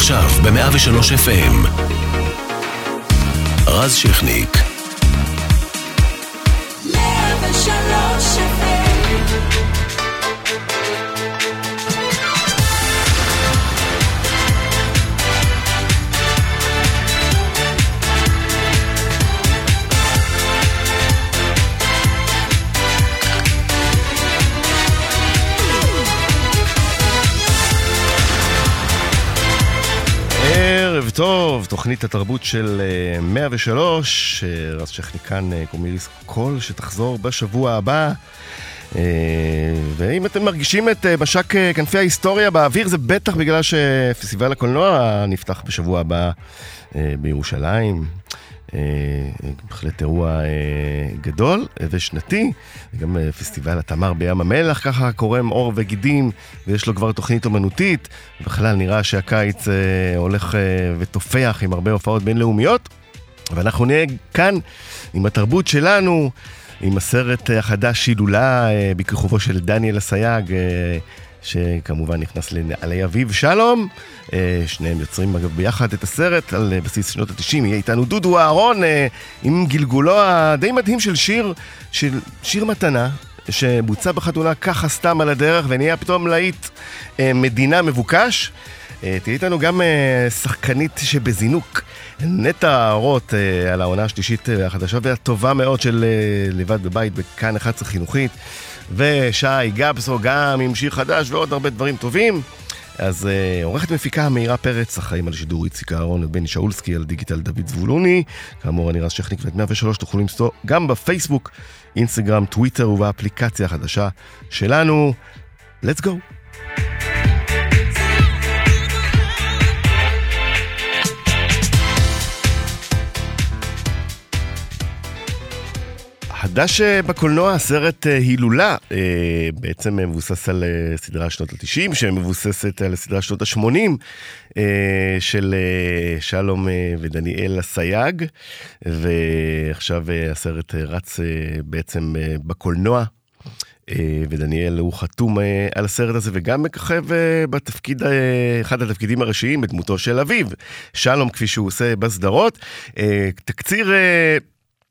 עכשיו ב-103 FM. רז שכניק 103 FM טוב, תוכנית התרבות של 103, אה, אה, רז שכניקן אה, קומיליס קול שתחזור בשבוע הבא. ואם אתם מרגישים את משק כנפי ההיסטוריה באוויר, זה בטח בגלל שפסטיבל הקולנוע נפתח בשבוע הבא בירושלים. אה, בהחלט אירוע אה, גדול ושנתי, גם אה, פסטיבל התמר בים המלח ככה קורם עור וגידים, ויש לו כבר תוכנית אומנותית, ובכלל נראה שהקיץ הולך ותופח עם הרבה הופעות בינלאומיות, ואנחנו נהיה כאן עם התרבות שלנו, עם הסרט החדש הילולה בכיכובו של דניאל אסייג. שכמובן נכנס לנעלי אביב שלום. אה, שניהם יוצרים אגב ביחד את הסרט על אה, בסיס שנות ה-90. יהיה איתנו דודו אהרון אה, עם גלגולו הדי מדהים של שיר, של שיר מתנה. שבוצע בחתונה ככה סתם על הדרך ונהיה פתאום להיט מדינה מבוקש. תהיה איתנו גם שחקנית שבזינוק, נטע רוט על העונה השלישית החדשה והטובה מאוד של לבד בבית בכאן 11 חינוכית. ושי גבסו גם עם שיר חדש ועוד הרבה דברים טובים. אז uh, עורכת מפיקה מאירה פרץ, אחראים על שידור איציק אהרון ובני שאולסקי, על דיגיטל דוד זבולוני. כאמור, אני רז שכניק ואת 103 תוכלו למצוא גם בפייסבוק, אינסטגרם, טוויטר ובאפליקציה החדשה שלנו. let's go! חדש אה, בקולנוע, הסרט אה, הילולה, אה, בעצם מבוסס על סדרה שנות ה-90, שמבוססת על סדרה שנות ה-80 של שלום ודניאל אסייג, ועכשיו הסרט רץ בעצם בקולנוע. ודניאל הוא חתום על הסרט הזה וגם מככב בתפקיד, אחד התפקידים הראשיים בדמותו של אביו, שלום כפי שהוא עושה בסדרות. תקציר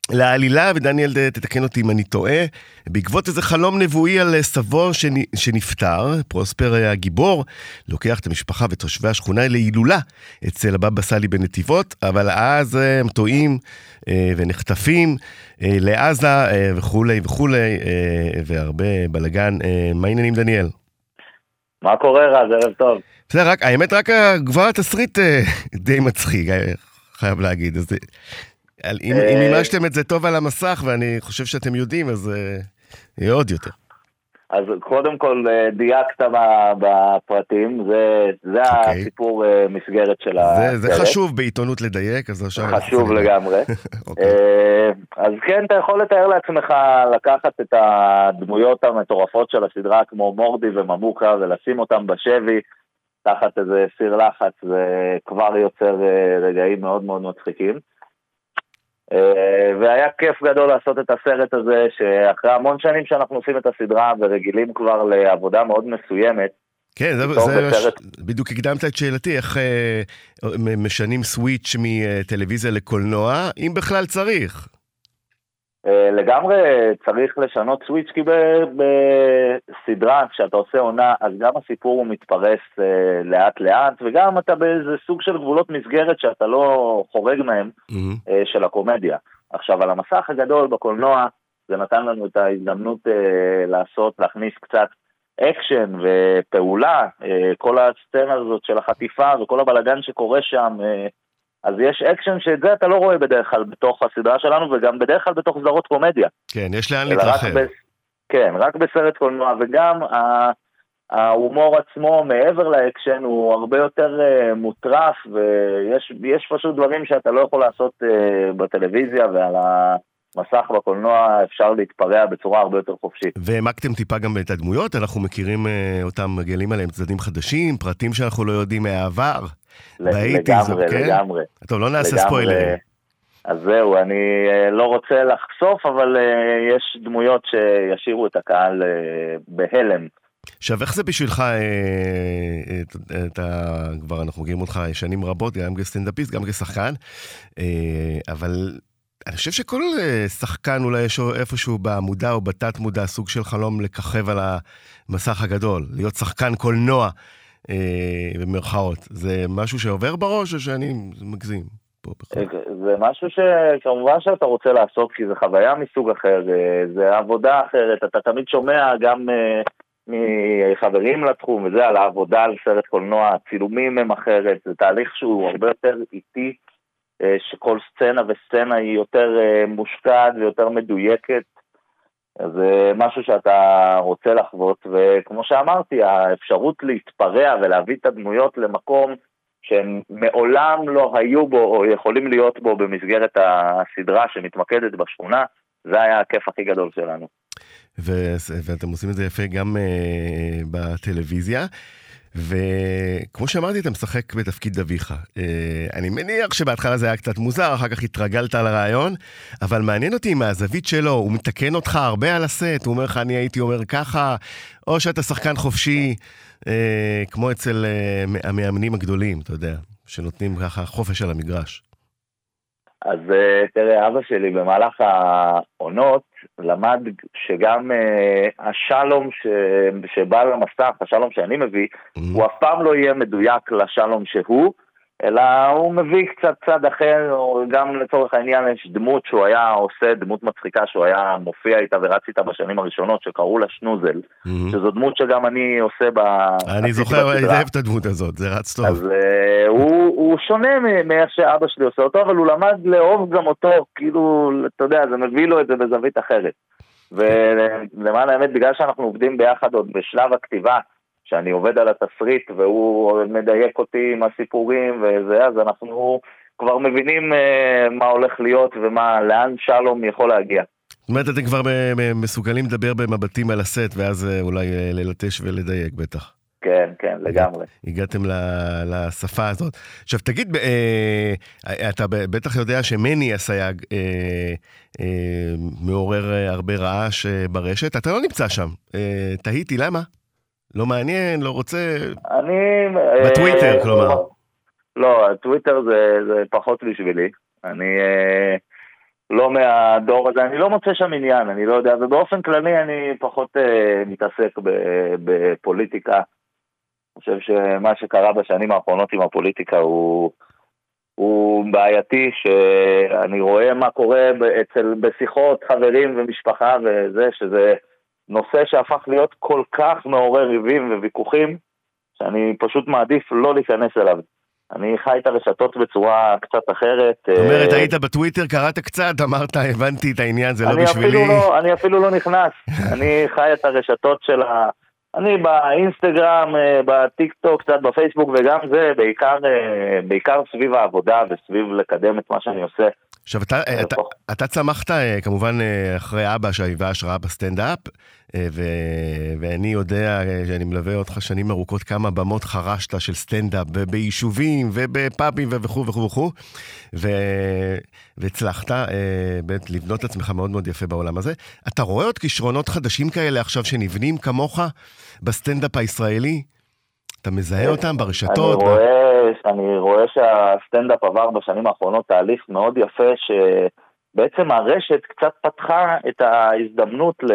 לעלילה, ודניאל תתקן אותי אם אני טועה, בעקבות איזה חלום נבואי על סבו שנפטר, פרוספר הגיבור לוקח את המשפחה ותושבי השכונה להילולה אצל הבבא סאלי בנתיבות, אבל אז אה, הם טועים אה, ונחטפים אה, לעזה וכולי וכולי, והרבה בלאגן. מה העניינים דניאל? מה קורה רז? ערב טוב. בסדר, האמת רק כבר התסריט די מצחיק, חייב להגיד. אז אם אה, מימשתם את זה טוב על המסך, ואני חושב שאתם יודעים, אז אה, יהיה עוד יותר. אז קודם כל אה, דייקת בפרטים, זה, זה okay. אוקיי. הסיפור מסגרת של הסרט. זה חשוב בעיתונות לדייק, אז עכשיו... חשוב לגמרי. okay. אוקיי. אז כן, אתה יכול לתאר לעצמך לקחת את הדמויות המטורפות של הסדרה, כמו מורדי וממוקה, ולשים אותם בשבי. תחת איזה סיר לחץ, זה כבר יוצר רגעים מאוד מאוד מצחיקים. אה, והיה כיף גדול לעשות את הסרט הזה, שאחרי המון שנים שאנחנו עושים את הסדרה ורגילים כבר לעבודה מאוד מסוימת. כן, זה, זה בסרט... בדיוק הקדמת את שאלתי, איך אה, משנים סוויץ' מטלוויזיה לקולנוע, אם בכלל צריך. אה, לגמרי צריך לשנות סוויץ', כי בסדרה, כשאתה עושה עונה, אז גם הסיפור הוא מתפרס אה, לאט לאט, וגם אתה באיזה סוג של גבולות מסגרת שאתה לא חורג מהם, mm-hmm. של הקומדיה. עכשיו, על המסך הגדול בקולנוע, זה נתן לנו את ההזדמנות לעשות, להכניס קצת אקשן ופעולה, כל הסצנה הזאת של החטיפה וכל הבלגן שקורה שם, אז יש אקשן שאת זה אתה לא רואה בדרך כלל בתוך הסדרה שלנו, וגם בדרך כלל בתוך סדרות קומדיה. כן, יש לאן להתרחב. ב... כן, רק בסרט קולנוע, וגם ה... ההומור עצמו מעבר לאקשן הוא הרבה יותר uh, מוטרף, ויש פשוט דברים שאתה לא יכול לעשות uh, בטלוויזיה ועל המסך בקולנוע אפשר להתפרע בצורה הרבה יותר חופשית. והעמקתם טיפה גם את הדמויות, אנחנו מכירים uh, אותם, מגלים עליהם צדדים חדשים, פרטים שאנחנו לא יודעים מהעבר. לגמרי, כן? לגמרי. טוב, לא נעשה ספוילר. אז זהו, אני אה, לא רוצה לחשוף, אבל uh, יש דמויות שישאירו את הקהל uh, בהלם עכשיו, איך זה בשבילך, אה, אה, אתה, כבר אנחנו מכירים אותך שנים רבות, גם כסטנדאפיסט, גם כשחקן, אה, אבל אני חושב שכל אה, שחקן אולי יש איפשהו במודע או בתת מודע סוג של חלום לככב על המסך הגדול, להיות שחקן קולנוע, אה, במרכאות. זה משהו שעובר בראש או שאני מגזים? פה בכלל? זה משהו שכמובן שאתה רוצה לעשות, כי זה חוויה מסוג אחר, אה, זה עבודה אחרת, אתה תמיד שומע גם אה, מחברים לתחום וזה, על העבודה על סרט קולנוע, הצילומים הם אחרת, זה תהליך שהוא הרבה יותר איטי, אה, שכל סצנה וסצנה היא יותר אה, מושקעת ויותר מדויקת. זה משהו שאתה רוצה לחוות, וכמו שאמרתי, האפשרות להתפרע ולהביא את הדמויות למקום שהם מעולם לא היו בו או יכולים להיות בו במסגרת הסדרה שמתמקדת בשכונה, זה היה הכיף הכי גדול שלנו. ו- ואתם עושים את זה יפה גם uh, בטלוויזיה. וכמו שאמרתי, אתה משחק בתפקיד אביך. Uh, אני מניח שבהתחלה זה היה קצת מוזר, אחר כך התרגלת לרעיון, אבל מעניין אותי מהזווית שלו, הוא מתקן אותך הרבה על הסט, הוא אומר לך, אני הייתי אומר ככה, או שאתה שחקן חופשי, uh, כמו אצל uh, המאמנים הגדולים, אתה יודע, שנותנים ככה חופש על המגרש. אז אה, תראה, אבא שלי במהלך העונות למד שגם אה, השלום ש... שבא למסך, השלום שאני מביא, Mm-hmm. הוא אף פעם לא יהיה מדויק לשלום שהוא, אלא הוא מביא קצת צד אחר, או גם לצורך העניין יש דמות שהוא היה עושה, דמות מצחיקה שהוא היה מופיע איתה ורץ איתה בשנים הראשונות, שקראו לה שנוזל, Mhm. שזו דמות שגם אני עושה ב... אני זוכר בסדרה. היטב את הדמות הזאת, זה רץ טוב. אז uh, הוא, הוא שונה מאיך שאבא שלי עושה אותו, אבל הוא למד לאהוב גם אותו, כאילו, אתה יודע, זה מביא לו את זה בזווית אחרת. ולמען האמת, בגלל שאנחנו עובדים ביחד עוד בשלב הכתיבה, שאני עובד על התסריט והוא מדייק אותי עם הסיפורים וזה, אז אנחנו כבר מבינים uh, מה הולך להיות ומה, לאן שלום יכול להגיע. זאת אומרת, אתם כבר מסוגלים לדבר במבטים על הסט, ואז אה, אולי אה, ללטש ולדייק בטח. כן, כן, לגמרי. הגעתם לשפה הזאת. עכשיו, תגיד, אה, אתה בטח יודע שמני הסייג אה, אה, מעורר אה, הרבה רעש אה, ברשת, אתה לא נמצא שם. אה, תהיתי, למה? לא מעניין, לא רוצה... אני... בטוויטר, אה, כלומר. לא, הטוויטר זה, זה פחות בשבילי. אני אה, לא מהדור הזה, אני לא מוצא שם עניין, אני לא יודע, ובאופן כללי אני פחות אה, מתעסק ב- בפוליטיקה. אני חושב שמה שקרה בשנים האחרונות עם הפוליטיקה הוא, הוא בעייתי, שאני רואה מה קורה אצל, בשיחות חברים ומשפחה וזה, שזה נושא שהפך להיות כל כך מעורר ריבים וויכוחים, שאני פשוט מעדיף לא להיכנס אליו. אני חי את הרשתות בצורה קצת אחרת. זאת אומרת, אה, היית בטוויטר, קראת קצת, אמרת, הבנתי את העניין, זה לא בשבילי. לא, אני אפילו לא נכנס. אני חי את הרשתות של ה... אני באינסטגרם, אה, בטיק טוק, קצת בפייסבוק, וגם זה בעיקר, אה, בעיקר סביב העבודה וסביב לקדם את מה שאני עושה. עכשיו, אתה, אתה, אתה צמחת אה, כמובן אה, אחרי אבא שהיווה השראה בסטנדאפ, אה, ו, ואני יודע שאני מלווה אותך שנים ארוכות כמה במות חרשת של סטנדאפ, וביישובים, ובפאבים, וכו' וכו' וכו', והצלחת באמת לבנות את עצמך מאוד מאוד יפה בעולם הזה. אתה רואה עוד כישרונות חדשים כאלה עכשיו שנבנים כמוך בסטנדאפ הישראלי? אתה מזהה אותם אני ברשתות? ב- רואה, אני רואה שהסטנדאפ עבר בשנים האחרונות תהליך מאוד יפה, שבעצם הרשת קצת פתחה את ההזדמנות ל...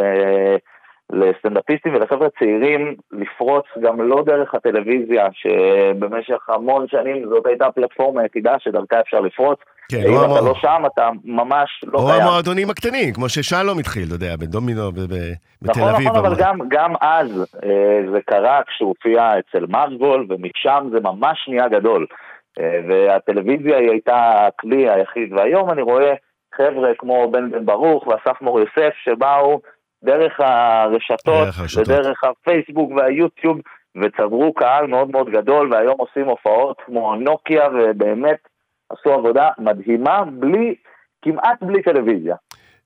לסטנדאפיסטים ולחבר'ה צעירים לפרוץ גם לא דרך הטלוויזיה, שבמשך המון שנים זאת הייתה הפלטפורמה היחידה שדרכה אפשר לפרוץ. כן, או אתה המוע- לא שם, אתה ממש לא או קיים. המועדונים הקטנים, כמו ששלום התחיל, אתה יודע, בדומינו ב- ב- בתל נכון, אביב. נכון, אבל במ- גם, גם אז אה, זה קרה כשהוא הופיע אצל מרגול, ומשם זה ממש נהיה גדול. אה, והטלוויזיה היא הייתה הכלי היחיד, והיום אני רואה חבר'ה כמו בן בן ברוך ואסף מור יוסף, שבאו דרך הרשתות, דרך הרשתות. ודרך הפייסבוק והיוטיוב, וצברו קהל מאוד מאוד גדול, והיום עושים הופעות כמו נוקיה, ובאמת עשו עבודה מדהימה, בלי, כמעט בלי טלוויזיה.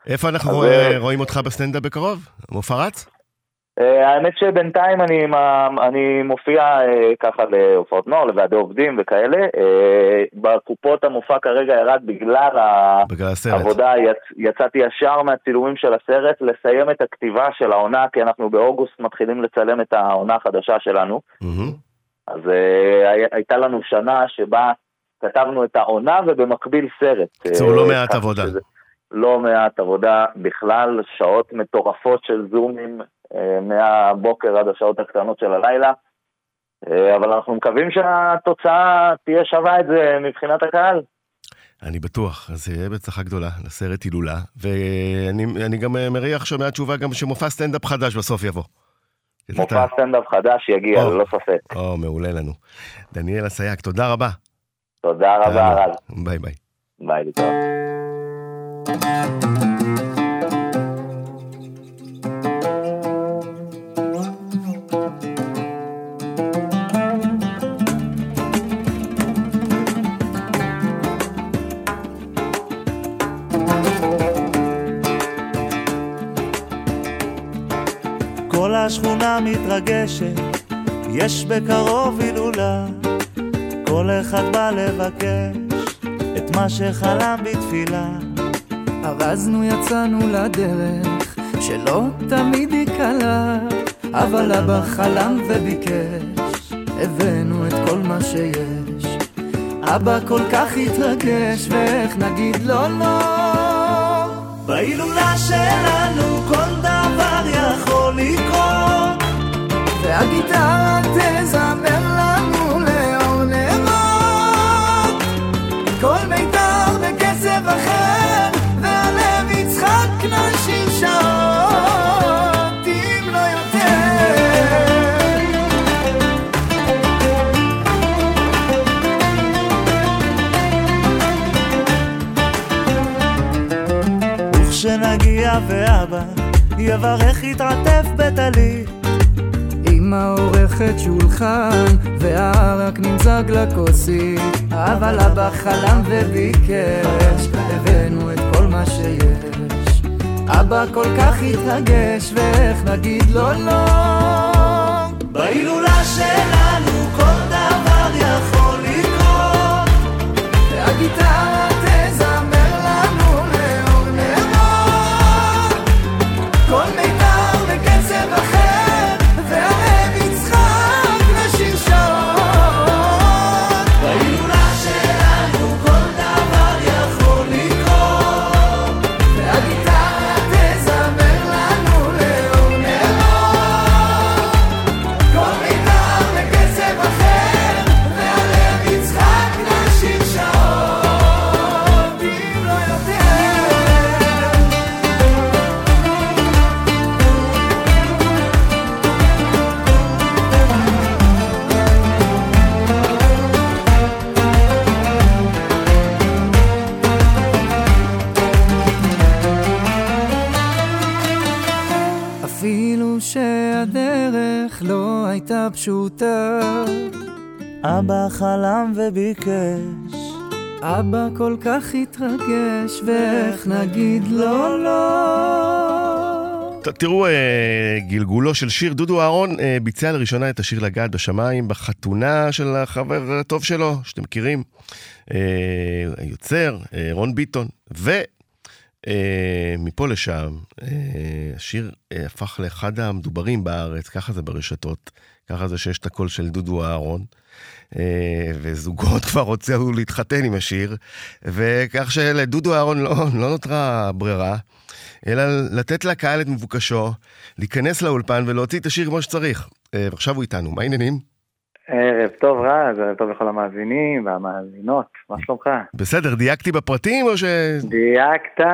איפה אנחנו אז, רואה- אה, רואים אותך בסטנדאפ בקרוב? מופע רץ? אה, האמת שבינתיים אני, אני מופיע אה, ככה להופעות נוער, לוועדי עובדים וכאלה. אה, בקופות המופע כרגע ירד בגלל. בגלל הסרט. עבודה, יצ... יצאתי ישר מהצילומים של הסרט לסיים את הכתיבה של העונה, כי אנחנו באוגוסט מתחילים לצלם את העונה החדשה שלנו. מהמם. אז הי... הייתה לנו שנה שבה כתבנו את העונה ובמקביל סרט. בקיצור, לא מעט עבודה. לא מעט עבודה בכלל, שעות מטורפות של זומים מהבוקר עד השעות הקטנות של הלילה. אה, אבל אנחנו מקווים שהתוצאה תהיה שווה את זה מבחינת הקהל. אני בטוח, אז זה יהיה בהצלחה גדולה לסרט הילולה, ואני אני גם אה, מריח שמעט תשובה גם שמופע סטנדאפ חדש בסוף יבוא. מופע סטנדאפ חדש יגיע. ללא ספק. או, מעולה לנו. דניאל אסייג, תודה רבה. תודה רבה, רז. ביי ביי. ביי, להתראות. השכונה מתרגשת, יש בקרוב הילולה. כל אחד בא לבקש את מה שחלם בתפילה. ארזנו יצאנו לדרך, שלא תמיד היא קלה, אבל אבא חלם וביקש, הבאנו את כל מה שיש. אבא כל כך התרגש, ואיך נגיד לו לא? בהילולה שלנו כל דבר לקרות. והגיטרה תזמר לנו לאור נרות כל מיתר בקצב אחר והלב יצחק נשיר שעות אם לא יותר וכשנגיע ואבא יברך יתעטף בטלית. אמא עורכת שולחן והערק נמזג לכוסית אבל אבא חלם וביקש הבאנו את כל מה שיש אבא כל כך התרגש ואיך נגיד לו לא בהילולה שלנו כל דבר יכול לקרות. והגיטרה וביקש. אבא כל כך התרגש, ואיך נגיד לו לא? תראו, אה, גלגולו של שיר, דודו אהרון אה, ביצע לראשונה את השיר לגעת בשמיים בחתונה של החבר הטוב שלו, שאתם מכירים, אה, היוצר, רון ביטון, ומפה לשם, אה, השיר אה, הפך לאחד המדוברים בארץ, ככה זה ברשתות, ככה זה שיש את הקול של דודו אהרון. אה, וזוגות כבר רוצים להתחתן עם השיר, וכך שלדודו אהרון לא, לא נותרה ברירה, אלא לתת לקהל את מבוקשו, להיכנס לאולפן ולהוציא את השיר כמו שצריך. אה, ועכשיו הוא איתנו, מה העניינים? ערב טוב רז, ערב טוב לכל המאזינים והמאזינות, מה שלומך? בסדר, דייקתי בפרטים או ש... דייקת,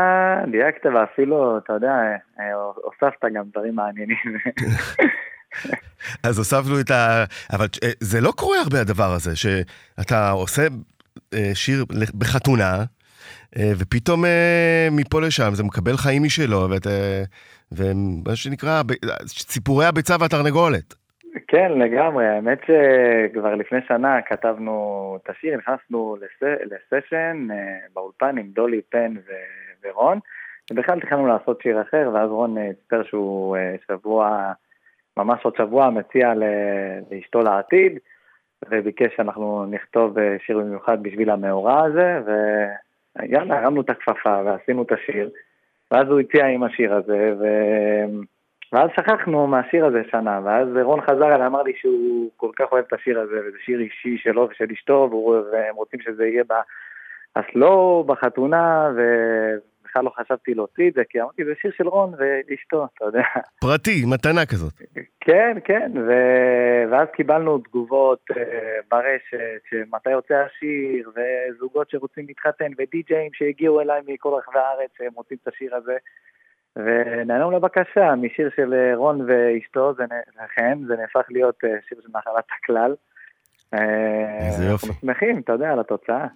דייקת ואפילו, אתה יודע, אה, הוספת גם דברים מעניינים. אז הוספנו את ה... אבל אה, זה לא קורה הרבה הדבר הזה, שאתה עושה אה, שיר בחתונה, ופתאום מפה לשם זה מקבל חיים משלו, ומה שנקרא, סיפורי הביצה והתרנגולת. כן, לגמרי, האמת שכבר לפני שנה כתבנו את השיר, נכנסנו לס- לסשן אה, באולפן עם דולי, פן ו- ורון, ובכלל תכננו לעשות שיר אחר, ואז רון אה, סיפר שהוא אה, שבוע ממש עוד שבוע מציע לאשתו לעתיד, וביקש שאנחנו נכתוב שיר במיוחד בשביל המאורע הזה, ויאללה, הרמנו את הכפפה ועשינו את השיר, ואז הוא הציע עם השיר הזה, ו... ואז שכחנו מהשיר הזה שנה, ואז רון חזר אליי, אמר לי שהוא כל כך אוהב את השיר הזה, וזה שיר אישי שלו ושל אשתו, והם רוצים שזה יהיה באסלו, בחתונה, ובכלל לא חשבתי להוציא את זה, כי אמרתי, זה שיר של רון ואשתו, אתה יודע. פרטי, מתנה כזאת. כן, כן, ו... ואז קיבלנו תגובות uh, ברשת, שמתי יוצא השיר, וזוגות שרוצים להתחתן, ודי-ג'אים שהגיעו אליי מכל רחבי הארץ, שהם רוצים את השיר הזה. ונענו לבקשה, משיר של אה, רון ואשתו, לכן, זה נהפך להיות אה, שיר של נחלת הכלל. אה, איזה יופי. אנחנו שמחים, אתה יודע, על התוצאה.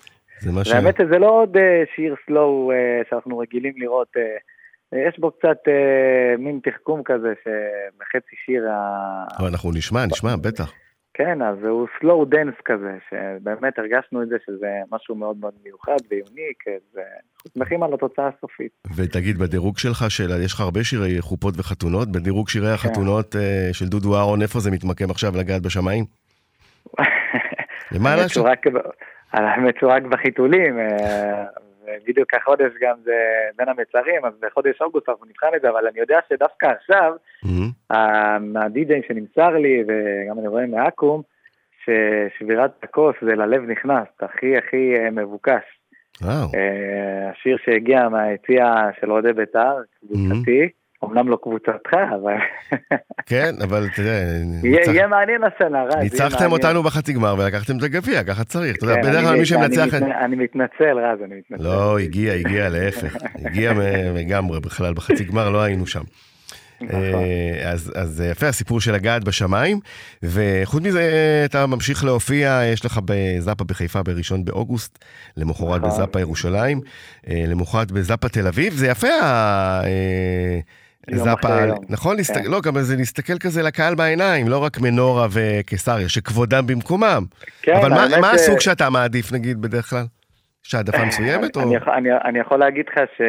זה מה ש... והאמת שזה לא עוד שיר slow שאנחנו רגילים לראות, יש בו קצת מין תחכום כזה, שבחצי שיר, ה... אנחנו נשמע, נשמע, בטח. כן, אז הוא slow dance כזה, שבאמת הרגשנו את זה שזה משהו מאוד מאוד מיוחד ו unique, אז אה, אנחנו שמחים על התוצאה הסופית. ותגיד, בדירוג שלך, של... יש לך הרבה שירי חופות וחתונות, בדירוג כן. שירי החתונות אה, של דודו אהרון, איפה זה מתמקם עכשיו לגעת בשמיים? למעלה האמת ש... שהוא רק ב- האמת שהוא רק בחיתולים, ובדיוק החודש גם זה בין המצרים, אז בחודש אוגוסט אנחנו נבחן את זה, אבל אני יודע שדווקא עכשיו, מהמם. ה- מהדי-ג'יי שנמסר לי, וגם אני רואה מאקו"ם, ששבירת הכוס זה ללב נכנס, הכי הכי אה, מבוקש. וואו. אה, השיר שהגיע מהיציע של אוהדי בית"ר, קבוצתי, אמנם לא קבוצתך, אבל כן, אבל אתה יודע, יהיה ניצח- יהיה מעניין השנה, רז. ניצחתם. אותנו בחצי גמר ולקחתם את הגביע, ככה צריך. אתה יודע, כן, בדרך כלל מי שמנצח... אני מתנ- אני מתנצל, רז, אני מתנצל. לא, הגיע, הגיע, להפך. הגיע לגמרי, בכלל, בחצי גמר לא היינו שם. נכון. אה, אז, אז יפה, הסיפור של לגעת בשמיים, וחוץ מזה, אתה ממשיך להופיע, יש לך בזאפה בחיפה בראשון באוגוסט, למחרת נכון. בזאפה ירושלים, אה, למחרת בזאפה תל אביב, זה יפה, ה- יום זאפה, אחרי יום. נכון? כן. לא, גם זה להסתכל כזה לקהל בעיניים, לא רק מנורה וקיסריה, שכבודם במקומם. כן, אבל מה, מה הסוג שאתה מעדיף, נגיד, בדרך כלל? יש העדפה מסוימת? או... אני אני- אני יכול להגיד לך ש...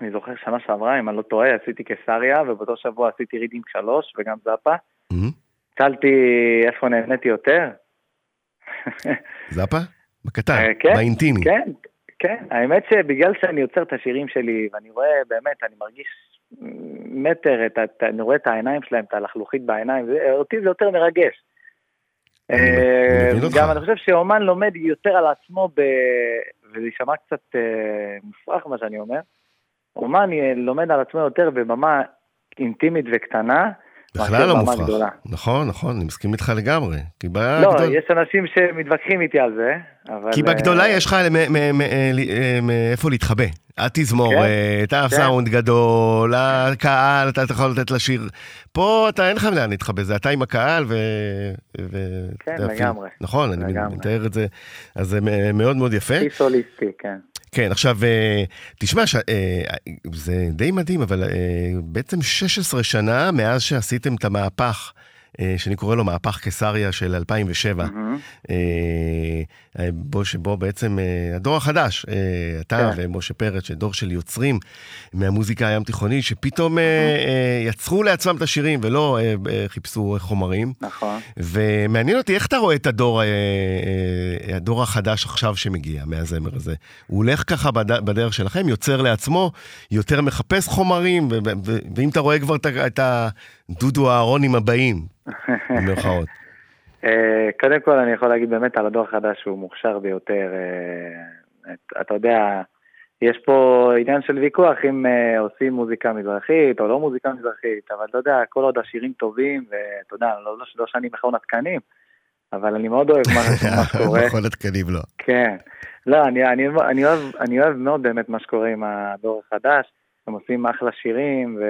אני זוכר שנה שעברה, אם אני לא טועה, עשיתי קיסריה, ובאותו שבוע עשיתי רידינג 3 וגם זאפה. שאלתי איפה נהניתי יותר. זאפה? בקטן, אה, כן, באינטימי. כן, כן. האמת שבגלל שאני יוצר את השירים שלי, ואני רואה באמת, אני מרגיש מטר, את, את, אני רואה את העיניים שלהם, את הלחלוכית בעיניים, זה, אותי זה יותר מרגש. אה. גם אני חושב שאומן לומד יותר על עצמו, ב... וזה יישמע קצת אה, מופרך מה שאני אומר, אומן אה, לומד על עצמו יותר בבמה אינטימית וקטנה, בכלל לא מופרך. גדולה. נכון, נכון, אני מסכים איתך לגמרי. כי לא, בגדול- יש אנשים שמתווכחים איתי על זה, אבל... כי בגדולה אה, יש לך מ- מ- מ- אה, אה, מאיפה להתחבא. התזמורת, כן. הסאונד גדול, הקהל, אתה יכול לתת לשיר. פה אתה אין לך לאן להתחבא, זה אתה עם הקהל ו... ו- כן, לגמרי. נכון, אני לגמרי. מתאר את זה. אז זה מאוד מאוד יפה. הכי סוליסטי, כן. כן, עכשיו, אה, תשמע, ש- אה, זה די מדהים, אבל אה, בעצם 16 שנה מאז שעשיתם את המהפך, אה, שאני קורא לו מהפך קיסריה של 2007, מהמם. אה, בו שבו בעצם אה, הדור החדש, אה, אתה כן. ומשה פרץ, דור של יוצרים מהמוזיקה הים תיכונית, שפתאום אה, אה, יצרו לעצמם את השירים ולא אה, אה, חיפשו חומרים. נכון. ומעניין אותי איך אתה רואה את הדור, אה, אה, הדור החדש עכשיו שמגיע מהזמר הזה. הוא הולך ככה בד- בדרך שלכם, יוצר לעצמו, יותר מחפש חומרים, ואם אתה רואה כבר את ה- את הדודו אהרונים הבאים, במירכאות. אה, קודם כל אני יכול להגיד באמת על הדור החדש שהוא מוכשר ביותר. אה, את- אתה יודע, יש פה עניין של ויכוח אם אה, עושים מוזיקה מזרחית או לא מוזיקה מזרחית, אבל אתה יודע, כל עוד השירים טובים, ואתה יודע, לא, לא, לא שאני מכון התקנים, אבל אני מאוד אוהב מה שקורה. מכון התקנים לא. כן. לא, אני, אני, אני, אוהב, אני אוהב מאוד באמת מה שקורה עם הדור החדש, הם עושים אחלה שירים, ו...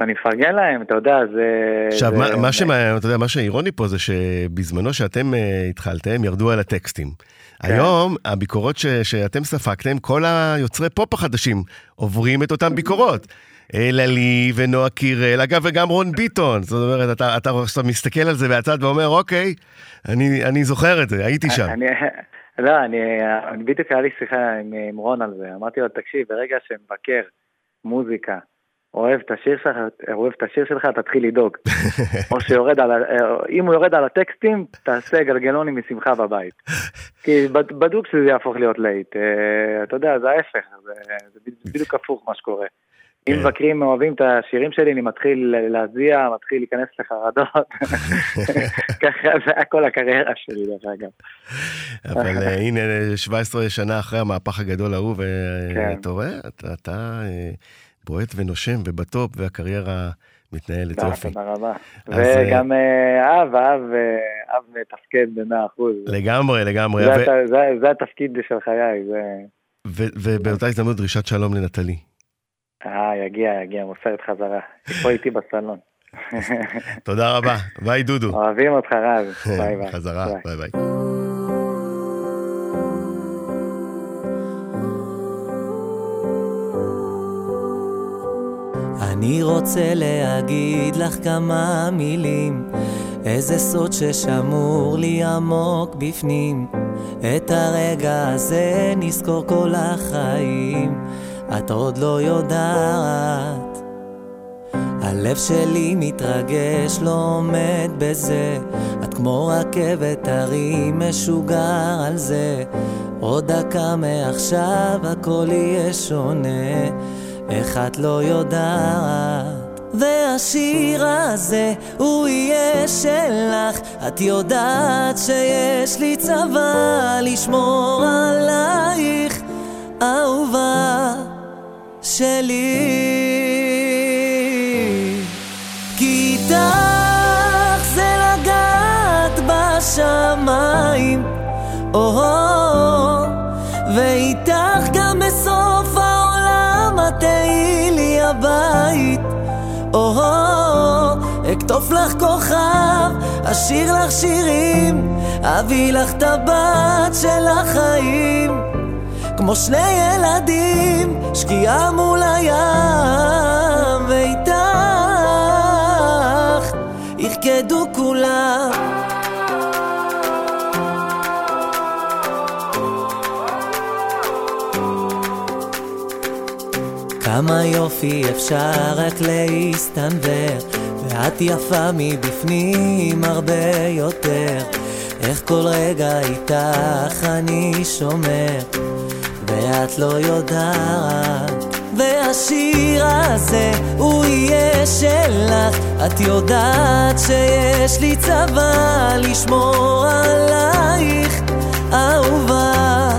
ואני מפרגן להם, אתה יודע, זה... עכשיו, זה... מה, מה, שמה, אתה יודע, מה שאירוני פה זה שבזמנו שאתם אה, התחלתם, ירדו על הטקסטים. כן. היום, הביקורות ש, שאתם ספגתם, כל היוצרי פופ החדשים עוברים את אותן ביקורות. אלעלי ונועה קירל, אגב, וגם רון ביטון. זאת אומרת, אתה, אתה עכשיו מסתכל על זה מהצד ואומר, אוקיי, אני, אני זוכר את זה, הייתי שם. אני, לא, אני, אני בדיוק היה לי שיחה עם, עם רון על זה, אמרתי לו, תקשיב, ברגע שמבקר מוזיקה אוהב את השיר שלך, אוהב את השיר שלך, תתחיל לדאוג. או שיורד על, ה- אם הוא יורד על הטקסטים, תעשה גלגלונים משמחה בבית. כי בד- בדוק שזה יהפוך להיות להיט. אה, אתה יודע, זה ההפך, זה, זה בדיוק- הפוך מה שקורה. אם כן. מבקרים אוהבים את השירים שלי, אני מתחיל להזיע, מתחיל להיכנס לחרדות. ככה זה היה כל הקריירה שלי, דרך אגב. אבל אה, הנה, 17 שנה אחרי המהפך הגדול ההוא, כן. ואתה רואה, אתה- אה, בועט ונושם ובטופ, והקריירה מתנהלת יופי. תודה רבה. אה, וגם אה, אב, אב, אה, אב מתפקד במאה אחוז. לגמרי, לגמרי. זה התפקיד של חיי, זה... ובאותה הזדמנות דרישת שלום לנטלי. אה, יגיע, יגיע, מוסרת חזרה. היא פה איתי בסלון. תודה רבה. ביי, דודו. אוהבים אותך, רז. ביי ביי. חזרה, ביי. ביי אני רוצה להגיד לך כמה מילים, איזה סוד ששמור לי עמוק בפנים. את הרגע הזה נזכור כל החיים, את עוד לא יודעת. הלב שלי מתרגש, לא עומד בזה. את כמו רכבת הרים, משוגע על זה. עוד דקה מעכשיו הכל יהיה שונה, איך את לא יודעת? והשיר הזה הוא יהיה שלך, את יודעת שיש לי צבא לשמור עלייך, אהובה שלי. כי איתך זה לגעת בשמיים, או הבית, או אקטוף לך כוכב, אשיר לך שירים, אביא לך את הבת של החיים. כמו שני ילדים, שקיעה מול הים, ואיתך ירקדו כולם. כמה יופי אפשר רק להסתנוור, ואת יפה מבפנים הרבה יותר. איך כל רגע איתך אני שומר, ואת לא יודעת. והשיר הזה הוא יהיה שלך, את יודעת שיש לי צבא לשמור עלייך, אהובה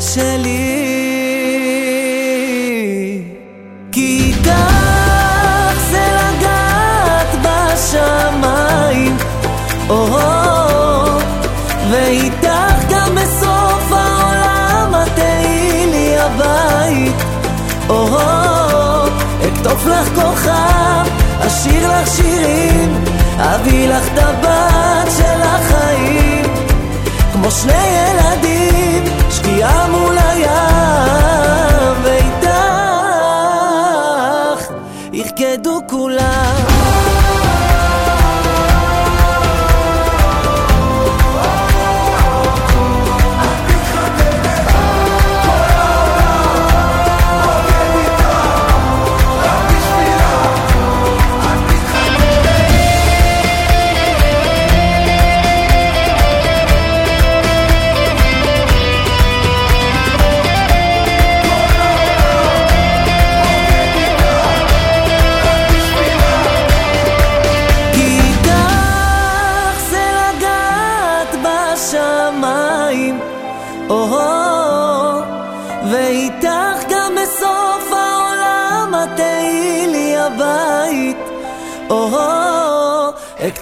שלי. לך כוכב, אשיר לך שירים, אביא לך את הבת של החיים, כמו שני ילדים, שקיעה מול הים,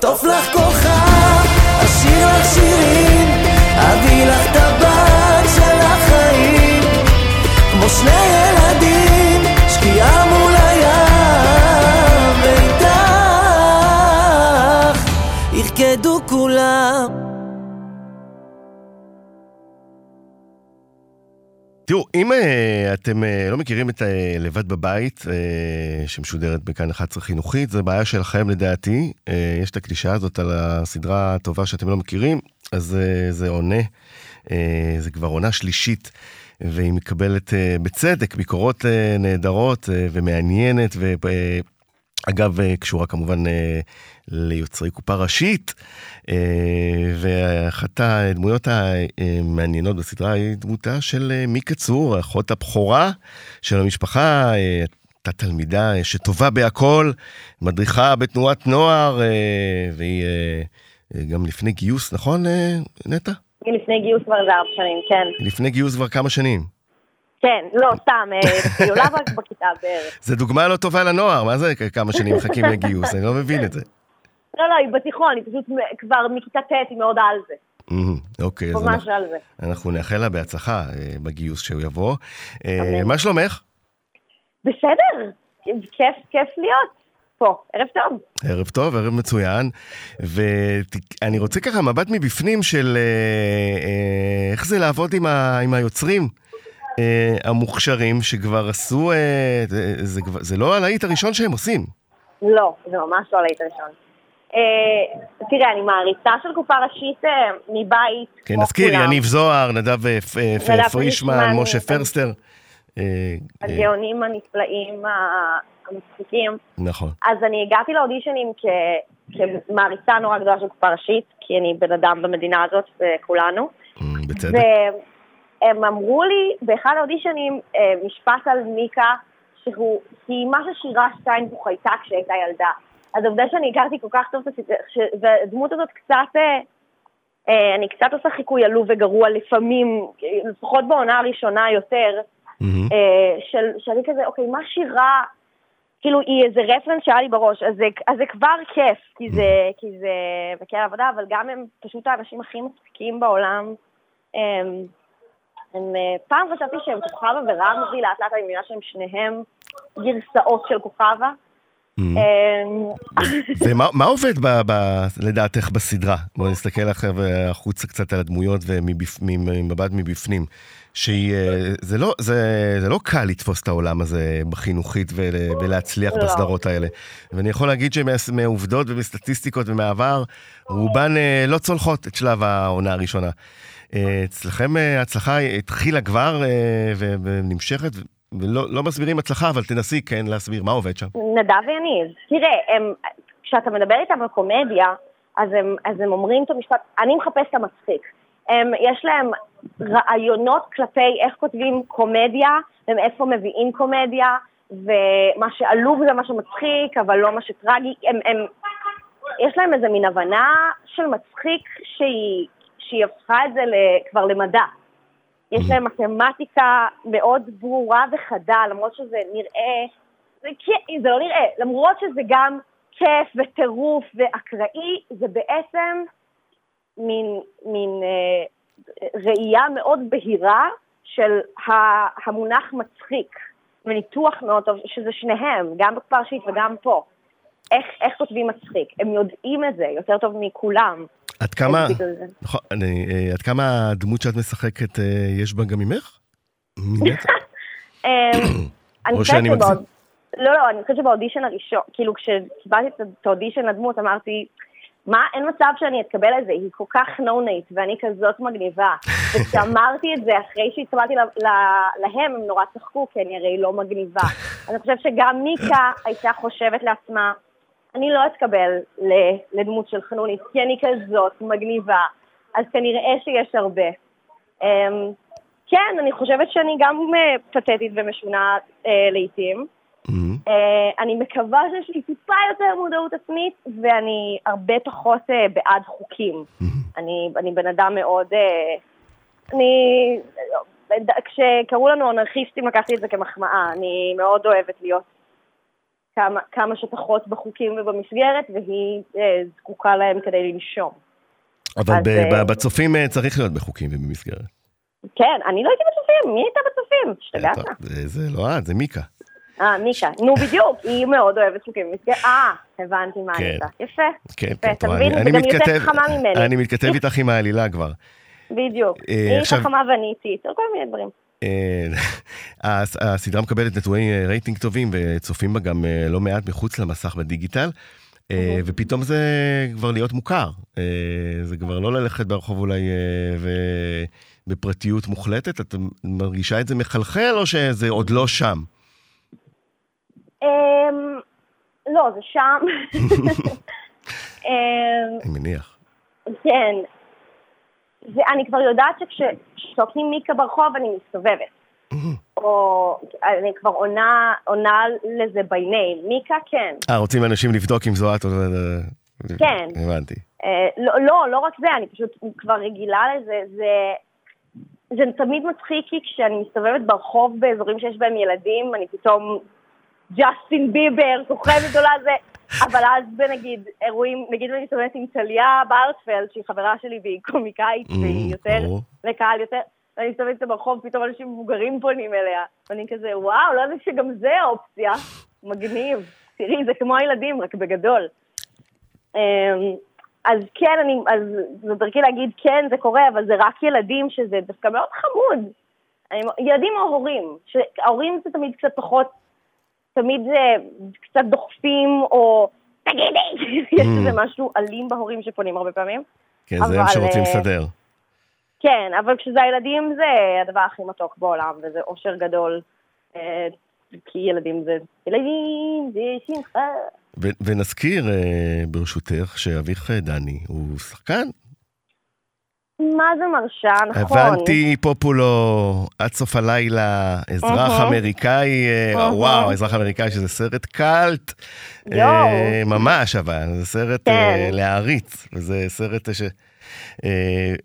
אקטוף לך כוכב, אשיר לך שירים, אביא אם uh, אתם uh, לא מכירים את uh, לבד בבית, שמשודרת בכאן 11 חינוכית, זו בעיה שלכם לדעתי. יש את הקלישה הזאת על הסדרה הטובה שאתם לא מכירים, אז זה עונה, זה כבר עונה שלישית. והיא מקבלת אה, בצדק ביקורות אה, נהדרות אה, ומעניינת, ואגב, אה, קשורה כמובן אה, ליוצרי קופה ראשית, אה, ואחת הדמויות המעניינות בסדרה היא דמותה של מיקה צור, אחות הבכורה של המשפחה. הייתה תלמידה שטובה בהכל, מדריכה בתנועת נוער, והיא גם לפני גיוס, נכון, נטע? לפני גיוס כבר זה ארבע שנים, כן. לפני גיוס כבר כמה שנים. כן, לא, סתם, אה, עולה רק בכיתה בערך. זה דוגמה לא טובה לנוער, מה זה כמה שנים מחכים לגיוס? אני לא מבין את זה. לא, לא, היא בתיכון, היא פשוט כבר מכיתה ט' היא מאוד על זה. אוקיי, אז אנחנו- נאחל לה בהצלחה אה, בגיוס שהוא יבוא. אה. מה שלומך? בסדר, כיף, כיף להיות פה. ערב טוב. ערב טוב, ערב מצוין. ואני רוצה ככה מבט מבפנים של אה, אה, איך זה לעבוד עם, ה, עם היוצרים אה, המוכשרים שכבר עשו, אה, זה, זה, זה לא הלהיט הראשון שהם עושים. לא, זה ממש לא הלהיט הראשון. אה, תראה, אני מעריצה של קופה ראשית אה, מבית. כן, נזכיר. יניב זוהר, נדב אה, אה, פרישמן, משה אה, פרסטר. אה, אה, הגאונים הנפלאים המצחיקים. נכון. אז אני הגעתי לאודישנים כמעריצה נורא גדולה של קופה ראשית, כי אני בן אדם במדינה הזאת, וכולנו. אה, בצדק. והם אמרו לי באחד האודישנים אה, משפט על מיקה, שהוא, היא מה ששירה שטיינבוך הייתה כשהייתה ילדה. אז העובדה שאני הכרתי כל כך טוב את הסיפור, והדמות הזאת קצת, אה, אה, אני קצת עושה חיקוי עלוב וגרוע לפעמים, לפחות בעונה הראשונה יותר. אה, של, שאני כזה, אוקיי, מה שירה, כאילו, היא איזה רפרנס שהיה לי בראש, אז זה, אז זה כבר כיף, כי זה, כי זה מקל עבודה, אבל גם הם פשוט האנשים הכי מצחיקים בעולם. הם, הם, אה, פעם חשבתי שהם כוכבה ורמזי, לאט לאט אני מבינה שהם שניהם גרסאות של כוכבה. מהמם. אמ, ומה מה עובד לדעתך בסדרה? בואו נסתכל עכשיו החוצה קצת על הדמויות וממבט מבפנים. שהיא, אה, זה לא, זה, זה לא קל לתפוס את העולם הזה בחינוכית ול, ולהצליח לא. בסדרות האלה. ואני יכול להגיד שמעובדות ומסטטיסטיקות ומעבר, רובן אה, לא צולחות את שלב העונה הראשונה. אה, אצלכם אה, ההצלחה התחילה כבר אה, ונמשכת, ולא לא מסבירים הצלחה, אבל תנסי כן להסביר מה עובד שם. נדב ויניב. תראה, הם, כשאתה מדבר איתם על קומדיה, אז הם, אז הם אומרים את המשפט, אני מחפש את המצחיק. הם, יש להם רעיונות כלפי איך כותבים קומדיה, ומאיפה מביאים קומדיה, ומה שעלוב זה מה שמצחיק, אבל לא מה שטרגי. הם, הם, יש להם איזה מין הבנה של מצחיק שהיא, שהיא הפכה את זה כבר למדע. יש להם מתמטיקה מאוד ברורה וחדה, למרות שזה נראה, זה, זה לא נראה, למרות שזה גם כיף וטירוף ואקראי, זה בעצם מין, מין אה, ראייה מאוד בהירה של המונח מצחיק, וניתוח מאוד טוב, שזה שניהם, גם בכפר שיט וגם פה. איך, איך כותבים מצחיק? הם יודעים את זה יותר טוב מכולם. עד כמה, זה. נכון, אני, אה, עד כמה הדמות שאת משחקת אה, יש בה גם ממך? אמ, אני חושבת. שבאוד... לא, לא, אני חושבת שבאודישן הראשון, כאילו כשקיבלתי את האודישן לדמות, אמרתי, מה, אין מצב שאני אתקבל את זה, היא כל כך נונייט, ואני כזאת מגניבה. וכשאמרתי את זה, אחרי שהתקבלתי להם, הם נורא צחקו, כי אני הרי לא מגניבה. אני חושבת שגם מיקה הייתה חושבת לעצמה, אני לא אתקבל לדמות של חנונית, כי אני כזאת מגניבה, אז כנראה שיש הרבה. אמ, כן, אני חושבת שאני גם אה, פתטית ומשונה אה, לעיתים. מהמם. אה, אני מקווה שיש לי טיפה יותר מודעות עצמית, ואני הרבה פחות בעד חוקים. אני, אני בן אדם מאוד... אני... כשקראו לנו אנרכיסטים לקחתי את זה כמחמאה. אני מאוד אוהבת להיות כמה, כמה שפחות בחוקים ובמסגרת, והיא אה, זקוקה להם כדי לנשום. אבל אז, ב- אה, בצופים אה, צריך להיות בחוקים ובמסגרת. כן, אני לא הייתי בצופים, מי הייתה בצופים? השתגעת? זה זה לא את, זה מיקה. אה, מיקה. נו, בדיוק, היא מאוד אוהבת חוקים במסגרת. אה, הבנתי מה כן. הייתה. יפה. כן, יפה, כן, אתה מבין? אני- זה אני גם יותר חכמה ממני. אני מתכתב איתך עם העלילה כבר. בדיוק. אה, היא חכמה ואני איטית, כל מיני דברים. אה, הס- הסדרה מקבלת נתוני אה, רייטינג טובים וצופים בה גם אה, לא מעט מחוץ למסך בדיגיטל. אה, ופתאום זה כבר להיות מוכר. אה, זה כבר לא ללכת ברחוב אולי אה, ובפרטיות מוחלטת, את מרגישה את זה מחלחל או שזה עוד לא שם? אמ, לא, זה שם. אמ, אני מניח. כן. זה, אני כבר יודעת שכשצועקים מיקה ברחוב אני מסתובבת. או אני כבר עונה, עונה לזה by name. מיקה כן. אה, רוצים אנשים לבדוק אם זו את או... כן. הבנתי. אה, לא, לא, לא רק זה, אני פשוט כבר רגילה לזה. זה, זה תמיד מצחיק כי כשאני מסתובבת ברחוב באזורים שיש בהם ילדים, אני פתאום ג'סטין ביבר, כוכבת גדולה זה, אבל אז בנגיד אירועים, נגיד אני מסתובבת עם טליה בארטפלד, שהיא חברה שלי והיא קומיקאית, Mm, והיא יותר. לקהל יותר, ואני מסתובבת איתה ברחוב, פתאום אנשים מבוגרים פונים אליה, ואני כזה, וואו, לא ידעתי שגם זה אופציה, מגניב. תראי, זה כמו הילדים, רק בגדול. אמ, אז כן, אני, אז זו דרכי להגיד כן, זה קורה, אבל זה רק ילדים, שזה דווקא מאוד חמוד. ילדים או הורים, שההורים זה תמיד קצת פחות, תמיד זה קצת דוחפים, או תגידי, יש איזה משהו אלים בהורים שפונים הרבה פעמים. כן, זה הם שרוצים אה, לסדר. כן, אבל כשזה הילדים זה הדבר הכי מתוק בעולם, וזה אושר גדול. אה, כי ילדים זה... ילדים זה שמחה. ונזכיר, אה, ברשותך, שאביך דני הוא שחקן. מה זה מרשה, נכון. הבנתי פופולו עד סוף הלילה, אזרח. אמריקאי, אה. וואו, אזרח אמריקאי שזה סרט קאלט, אה. ממש אבל, זה סרט אה, כן. להעריץ, וזה סרט ש...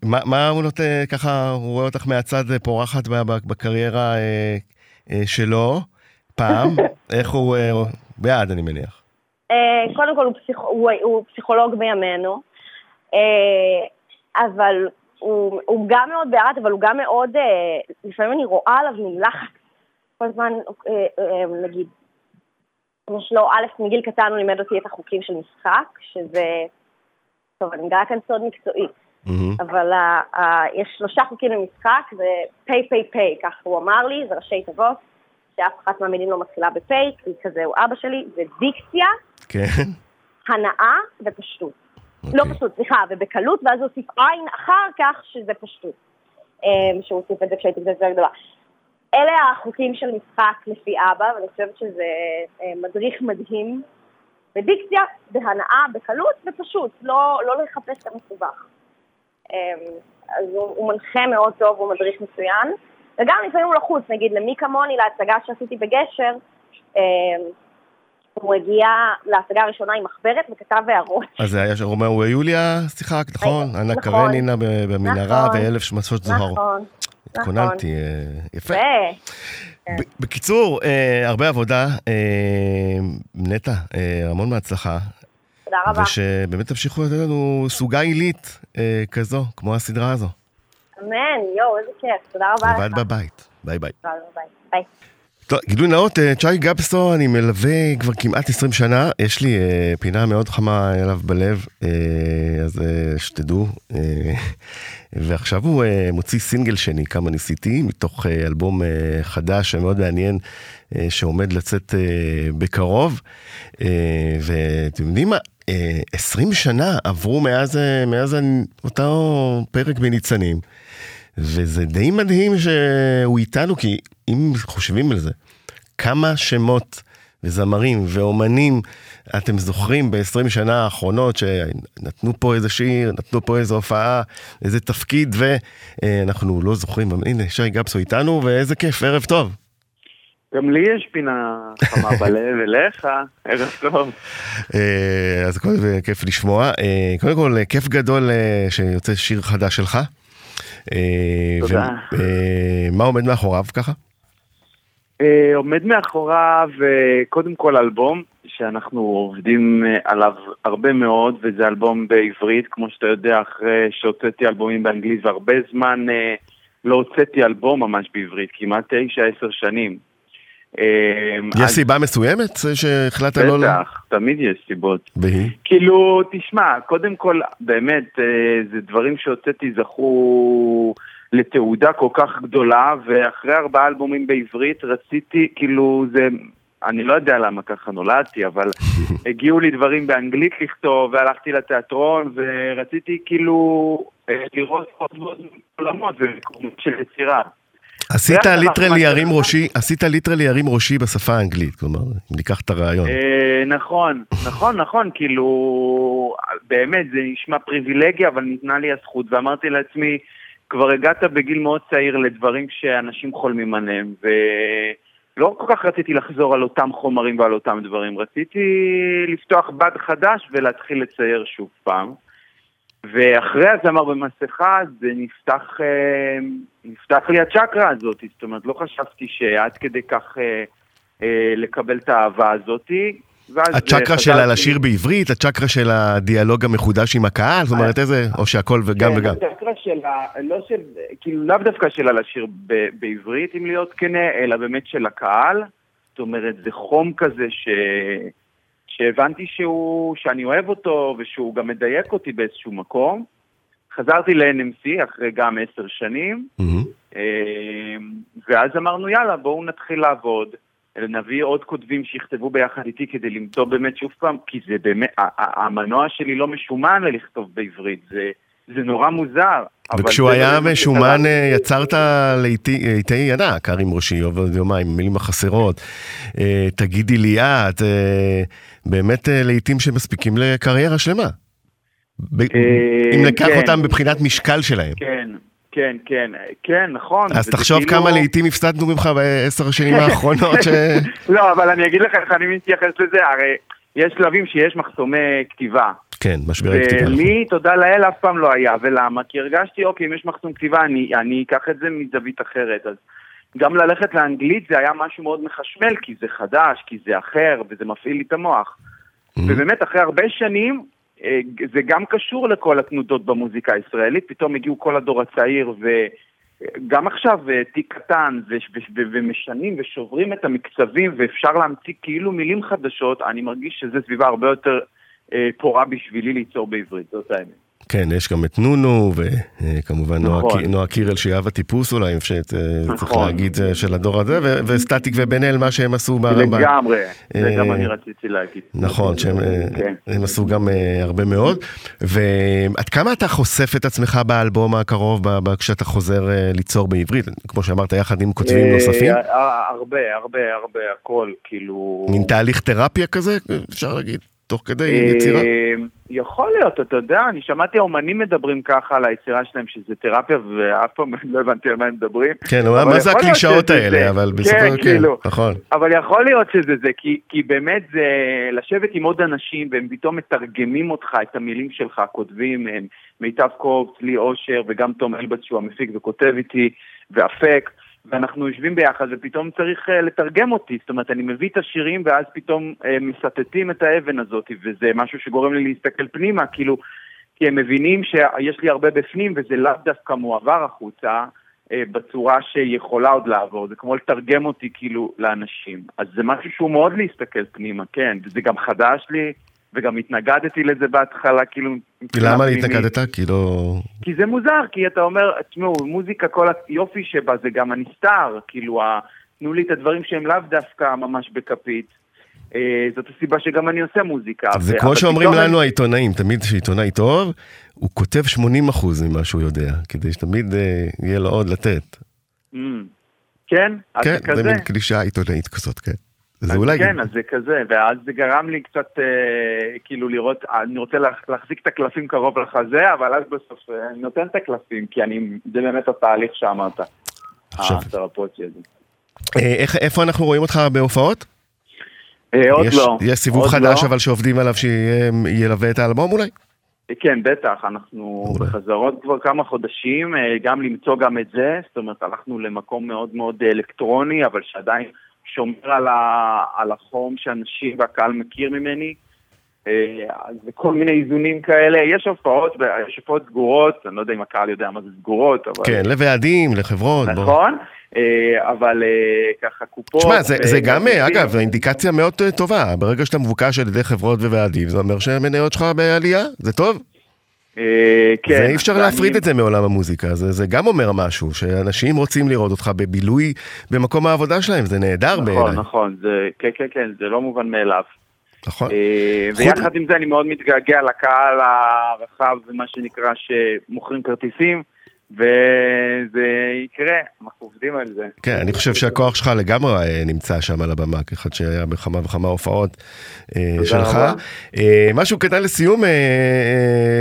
מה, נותן, ככה, הוא רואה אותך מהצד פורחת בקריירה שלו, פעם, איך הוא, בעד אני מניח. קודם כל הוא, פסיכ... הוא, הוא פסיכולוג בימינו, אבל הוא, הוא גם מאוד בעד, אבל הוא גם מאוד, אה, לפעמים אני רואה עליו מין לחץ. כל הזמן, אה, אה, נגיד, יש לו, א', מגיל קטן הוא לימד אותי את החוקים של משחק, שזה, טוב, אני מגלה כאן סוד מקצועי, מהמם. אבל ה, ה, יש שלושה חוקים למשחק, זה פיי פיי פיי, ככה הוא אמר לי, זה ראשי תיבות, שאף אחת מהמילים לא מתחילה בפיי, כי כזה הוא אבא שלי, זה דיקציה, כן, הנאה ופשטות. לא אוקיי. פשוט, סליחה, ובקלות, ואז הוסיף עין אחר כך שזה פשטות. אמ, שהוא הוסיף את זה כשהייתי קצת יותר גדולה. אלה החוקים של משחק לפי אבא, ואני חושבת שזה אה, מדריך מדהים. בדיקציה, בהנאה, בקלות ופשוט, לא, לא לחפש את המסובך. אמ, אז הוא, הוא מנחה מאוד טוב, הוא מדריך מצוין. וגם לפעמים הוא לחוץ, נגיד למי כמוני, להצגה שעשיתי בגשר, אמ, הוא הגיע להצגה הראשונה עם מחברת וכתב הערות. אז זה היה רומאו ויוליה, שיחקת, נכון? נכון. אנה קרנינה ב- במנהרה נכון. ואלף שמשות זוהר. נכון, התכוננתי, אה, יפה. בקיצור, אה, הרבה עבודה. אה, נטע, המון בהצלחה. תודה רבה. ושבאמת תמשיכו לתת לנו סוגה עילית כזו, כמו הסדרה הזו. אמן, יואו, איזה כיף. תודה רבה לבד לך. בבית. ביי ביי. טוב, גילוי נאות, אה, צ'אי גבסו, אני מלווה כבר כמעט 20 שנה, יש לי אה, פינה מאוד חמה אליו בלב, אה, אז אה, שתדעו. אה, ועכשיו הוא אה, מוציא סינגל שני, כמה ניסיתי, מתוך אה, אלבום אה, חדש ומאוד מעניין, אה, שעומד לצאת אה, בקרוב. אה, ואתם יודעים מה? אה, 20 שנה עברו מאז, אה, מאז אותו פרק בניצנים. וזה די מדהים שהוא איתנו, כי אם חושבים על זה, כמה שמות וזמרים ואומנים אתם זוכרים ב-20 שנה האחרונות שנתנו פה איזה שיר, נתנו פה איזה הופעה, איזה תפקיד, ואנחנו לא זוכרים, הנה, שי גבסו איתנו, ואיזה כיף, ערב טוב. גם לי יש פינה חמה בלב אליך, ערב טוב. אה, אז קודם כל כיף לשמוע. אה, קודם כל, אה, כיף גדול אה, שיוצא שיר חדש שלך. אה, תודה. ומה עומד מאחוריו ככה? אה, עומד מאחוריו אה, קודם כל אלבום שאנחנו עובדים אה, עליו הרבה מאוד וזה אלבום בעברית כמו שאתה יודע אחרי שהוצאתי אלבומים באנגלית והרבה זמן לא הוצאתי אלבום ממש בעברית, כמעט תשע עשר שנים. יש אז סיבה מסוימת שהחלטת לא... בטח, תמיד יש סיבות. והיא? כאילו, תשמע, קודם כל, באמת, זה דברים שהוצאתי זכו לתהודה כל כך גדולה, ואחרי ארבעה אלבומים בעברית רציתי, כאילו, זה אני לא יודע למה ככה נולדתי, אבל הגיעו לי דברים באנגלית לכתוב, והלכתי לתיאטרון, ורציתי כאילו אה, לראות עוד ועוד עולמות ומקומות של יצירה. עשית literally ירים ראשי, עשית literally ירים ראשי בשפה האנגלית, כלומר, אם ניקח את הרעיון. אה, נכון, נכון, נכון, כאילו, באמת, זה נשמע פריבילגיה, אבל ניתנה לי הזכות, ואמרתי לעצמי, כבר הגעת בגיל מאוד צעיר לדברים שאנשים חולמים עליהם, ולא כל כך רציתי לחזור על אותם חומרים ועל אותם דברים, רציתי לפתוח בד חדש ולהתחיל לצייר שוב פעם. ואחרי הזמר במסכה זה נפתח, אה, נפתח לי הצ'קרה הזאת, זאת אומרת לא חשבתי שעד כדי כך אה, אה, לקבל את האהבה הזאתי. ואז, אה, הצ'קרה שלה לשיר בעברית, הצ'קרה של הדיאלוג המחודש עם הקהל, זאת אומרת איזה, או שהכל וגם כן, וגם. הצ'קרה שלה, לא של, כאילו לאו דווקא שלה לשיר ב- בעברית, אם להיות כנה, אלא באמת של הקהל. זאת אומרת, זה חום כזה ש... שהבנתי שהוא, שאני אוהב אותו ושהוא גם מדייק אותי באיזשהו מקום. חזרתי ל-NMC אחרי גם עשר שנים. אה, ואז אמרנו יאללה בואו נתחיל לעבוד, נביא עוד כותבים שיכתבו ביחד איתי כדי למצוא באמת שוב פעם, כי זה באמת, המנוע שלי לא משומן ללכתוב בעברית, זה, זה נורא מוזר. וכשהוא היה משומן. אה, יצרת לעיתי ענק, הרים ראשי, עובד יומיים, מילים החסרות, אה, תגידי לי את, אה, באמת אה, לעיתים שמספיקים לקריירה שלמה. אה, אם ניקח כן. אותם מבחינת משקל שלהם. כן, כן, כן, כן, נכון. אז תחשוב כאילו- כמה לעיתים הפסדנו ממך בעשר השנים האחרונות, ש... לא, אבל אני אגיד לך איך אני מתייחס לזה, הרי יש שלבים שיש מחסומי כתיבה. כן, משברי כתיבה. ולי, תודה לאל, אף פעם לא היה. ולמה? כי הרגשתי, אוקיי, אם יש מחסום כתיבה, אני, אני אקח את זה מזווית אחרת. אז גם ללכת לאנגלית זה היה משהו מאוד מחשמל, כי זה חדש, כי זה אחר, וזה מפעיל לי את המוח. ובאמת, אחרי הרבה שנים, זה גם קשור לכל התנודות במוזיקה הישראלית, פתאום הגיעו כל הדור הצעיר, וגם עכשיו אה, תיק קטן, ו- ומשנים ושוברים את המקצבים, ואפשר להמציא כאילו מילים חדשות, אני מרגיש שזו סביבה הרבה יותר אה, פורה בשבילי ליצור בעברית, זאת האמת. כן, יש גם את נונו, וכמובן נכון. נועה קירל שהיא אב הטיפוס אולי, אם שצריך נכון. להגיד, אה, של הדור הזה, ו- וסטטיק ובן אל, מה שהם עשו. ב- ב- לגמרי, זה אה, גם אני רציתי להגיד. נכון, שהם אה, כן. עשו גם אה, הרבה מאוד. ועד כמה אתה חושף את עצמך באלבום הקרוב, כשאתה חוזר אה, ליצור בעברית, כמו שאמרת, יחד עם כותבים אה, נוספים? אה, הרבה, הרבה, הרבה, הכל, כאילו... מין תהליך תרפיה כזה, אפשר להגיד, תוך כדי יצירה? אה, יכול להיות, אתה יודע, אני שמעתי אומנים מדברים ככה על היצירה שלהם, שזה תרפיה, ואף פעם לא הבנתי על מה הם מדברים. כן, מה זה הקלישאות האלה. אבל כן, בסופו של כאילו. נכון. אבל יכול להיות שזה זה, כי, כי באמת זה לשבת עם עוד אנשים והם פתאום מתרגמים אותך, את המילים שלך, כותבים, הם, מיטב קוב, צלי אושר וגם תום אלבץ שהוא המפיק וכותב איתי, ואפק, ואנחנו יושבים ביחד ופתאום צריך uh, לתרגם אותי, זאת אומרת אני מביא את השירים ואז פתאום uh, מסטטים את האבן הזאת, וזה משהו שגורם לי להסתכל פנימה, כאילו, כי הם מבינים שיש לי הרבה בפנים וזה לאו דווקא מועבר החוצה. אה, בצורה שיכולה עוד לעבור, זה כמו לתרגם אותי כאילו לאנשים. אז זה משהו שהוא מאוד להסתכל פנימה, כן, וזה גם חדש לי, וגם התנגדתי לזה בהתחלה, כאילו... למה. התנגדת? כי לא... כי זה מוזר, כי אתה אומר, תשמעו, מוזיקה, כל היופי שבה זה גם הנסתר, כאילו, ה- תנו לי את הדברים שהם לאו דווקא ממש בכפית. אה, זאת הסיבה שגם אני עושה מוזיקה. זה כמו שאומרים לנו העיתונאים, תמיד כשעיתונאי טוב, הוא כותב 80% ממה שהוא יודע, כדי שתמיד אה, יהיה לו עוד לתת. Mm. כן, כן, זה מין קלישאה עיתונאית כזאת, כן. זה אולי... כן, אז זה כזה, ואז זה גרם לי קצת אה, כאילו לראות, אני רוצה לה, להחזיק את הקלפים קרוב לחזה, אבל אז בסוף אה, אני נותן את הקלפים, כי אני, זה באמת התהליך שאמרת. עכשיו- הזה. אה, איך- איפה אנחנו רואים אותך בהופעות? אה, עוד יש- לא. יש סיבוב חדש לא. אבל שעובדים עליו שילווה את האלבום אולי? כן, בטח, אנחנו מעולה. בחזרות כבר כמה חודשים, אה, גם למצוא גם את זה, זאת אומרת, הלכנו למקום מאוד מאוד אלקטרוני, אבל שעדיין שומר על, ה, על החום שאנשים והקהל מכיר ממני. אה, אז זה כל מיני איזונים כאלה, יש הופעות, יש הופעות סגורות, אני לא יודע אם הקהל יודע מה זה סגורות, אבל... כן, לוועדים, לחברות. בוא. נכון, אה, אבל אה, ככה קופות... תשמע, זה, זה אה, גם, אה. אגב, אינדיקציה מאוד אה, טובה. ברגע שאתה מבוקש על ידי חברות וועדים, זה אומר שהמניות שלך בעלייה, זה טוב. אה, כן. ואי אפשר להפריד את זה מעולם המוזיקה, זה, זה גם אומר משהו, שאנשים רוצים לראות אותך בבילוי במקום העבודה שלהם, זה נהדר נכון, בעיניי. נכון, זה, כן, כן, כן, זה לא מובן מאליו. נכון. אה, ויחד עם זה אני מאוד מתגעגע לקהל הרחב, מה שנקרא, שמוכרים כרטיסים, וזה יקרה, אנחנו עובדים על זה. כן, אני חושב שהכוח שלך לגמרי אה, נמצא שם על הבמה, כאחד שהיה בכמה וכמה הופעות אה, שלך. אה, משהו קטן לסיום,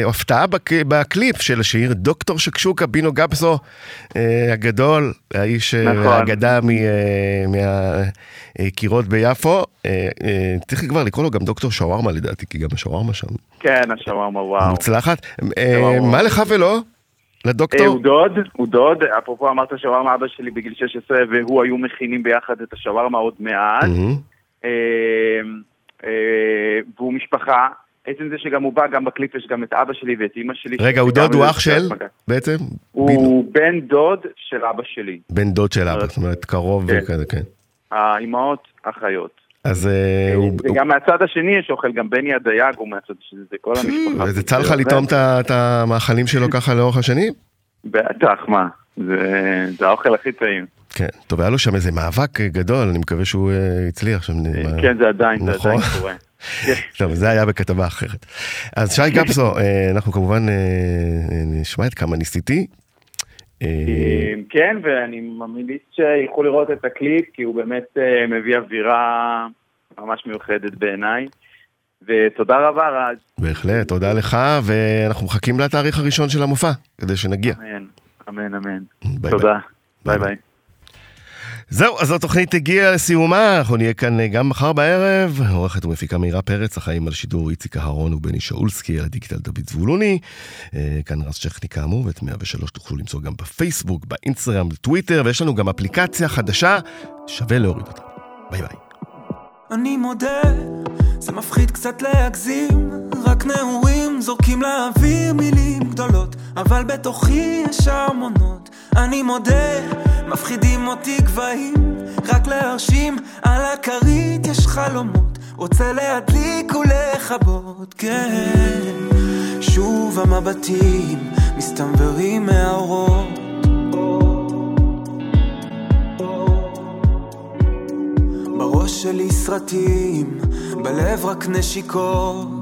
הפתעה בק- בקליפ של השיר, דוקטור שקשוקה, בינו גפסו הגדול, האיש, נכון. האגדה מהקירות ביפו. צריך כבר לקרוא לו גם דוקטור שווארמה לדעתי, כי גם השווארמה שם כן, השווארמה, וואו. מוצלחת. מה לך ולא? אה, לדוקטור? הוא דוד, הוא דוד, אפרופו אמרת שווארמה אבא שלי בגיל 16 והוא היו מכינים ביחד את השווארמה עוד מעט. אה, אה, והוא משפחה, עצם זה שגם הוא בא, גם בקליפ יש גם את אבא שלי ואת אימא שלי. רגע, הוא דוד, הוא אח של? בעצם? הוא בן דוד של אבא שלי. בן דוד של אבא, זאת אומרת קרוב כן. וכזה, כן. האימהות אחיות. אז אה, הוא... וגם מהצד השני יש אוכל, גם בני הדייג הוא מהצד השני, זה כל המשפחה. וזה לך לטעום את המאכלים שלו ככה לאורך השנים? בטח, מה, זה האוכל הכי טעים. כן. טוב, היה לו שם איזה מאבק אה, גדול, אני מקווה שהוא אה, הצליח שם. כן, זה עדיין, זה נכון. עדיין קורה. טוב, זה היה בכתבה אחרת. אז שי גפסו, אה, אנחנו כמובן אה, אה, נשמע את כמה ניסיתי. אה, כן, ואני ממליץ שילכו לראות את הקליפ, כי הוא באמת אה, מביא אווירה ממש מיוחדת בעיניי. ותודה רבה, רז. בהחלט, תודה לך, ואנחנו מחכים לתאריך הראשון של המופע, כדי שנגיע. אמן, אמן, אמן. ביי תודה. ביי. ביי ביי. זהו, אז התוכנית הגיעה לסיומה, אנחנו נהיה כאן אה, גם מחר בערב. עורכת ומפיקה מאירה פרץ, אחראים על שידור איציק אהרון ובני שאולסקי, על הדיגיטל דוד זבולוני. אה, כאן רז שכני כאמור, ואת 103 תוכלו למצוא גם בפייסבוק, באינסטגרם, בטוויטר, ויש לנו גם אפליקציה חדשה, שווה להוריד אותה. ביי ביי. אני מודה, זה מפחיד קצת להגזים רק נעורים זורקים לאוויר מילים גדולות אבל בתוכי יש ארמונות אני מודה, מפחידים אותי גבהים רק להרשים, על הכרית יש חלומות. רוצה להדליק ולכבות, כן. שוב המבטים מסתנוורים מהאורות. בראש שלי סרטים, בלב רק נשיקות.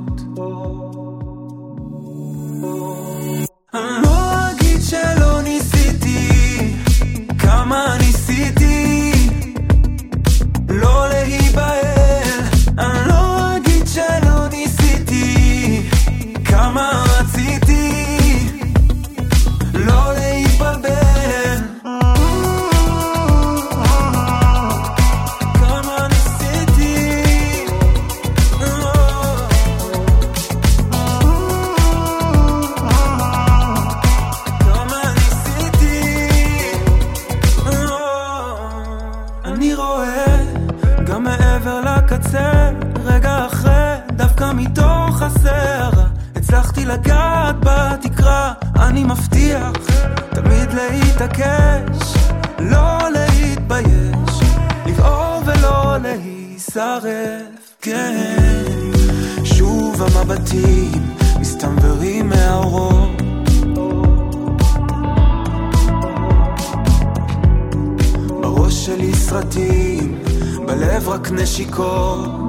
שלי סרטים, בלב רק נשיקות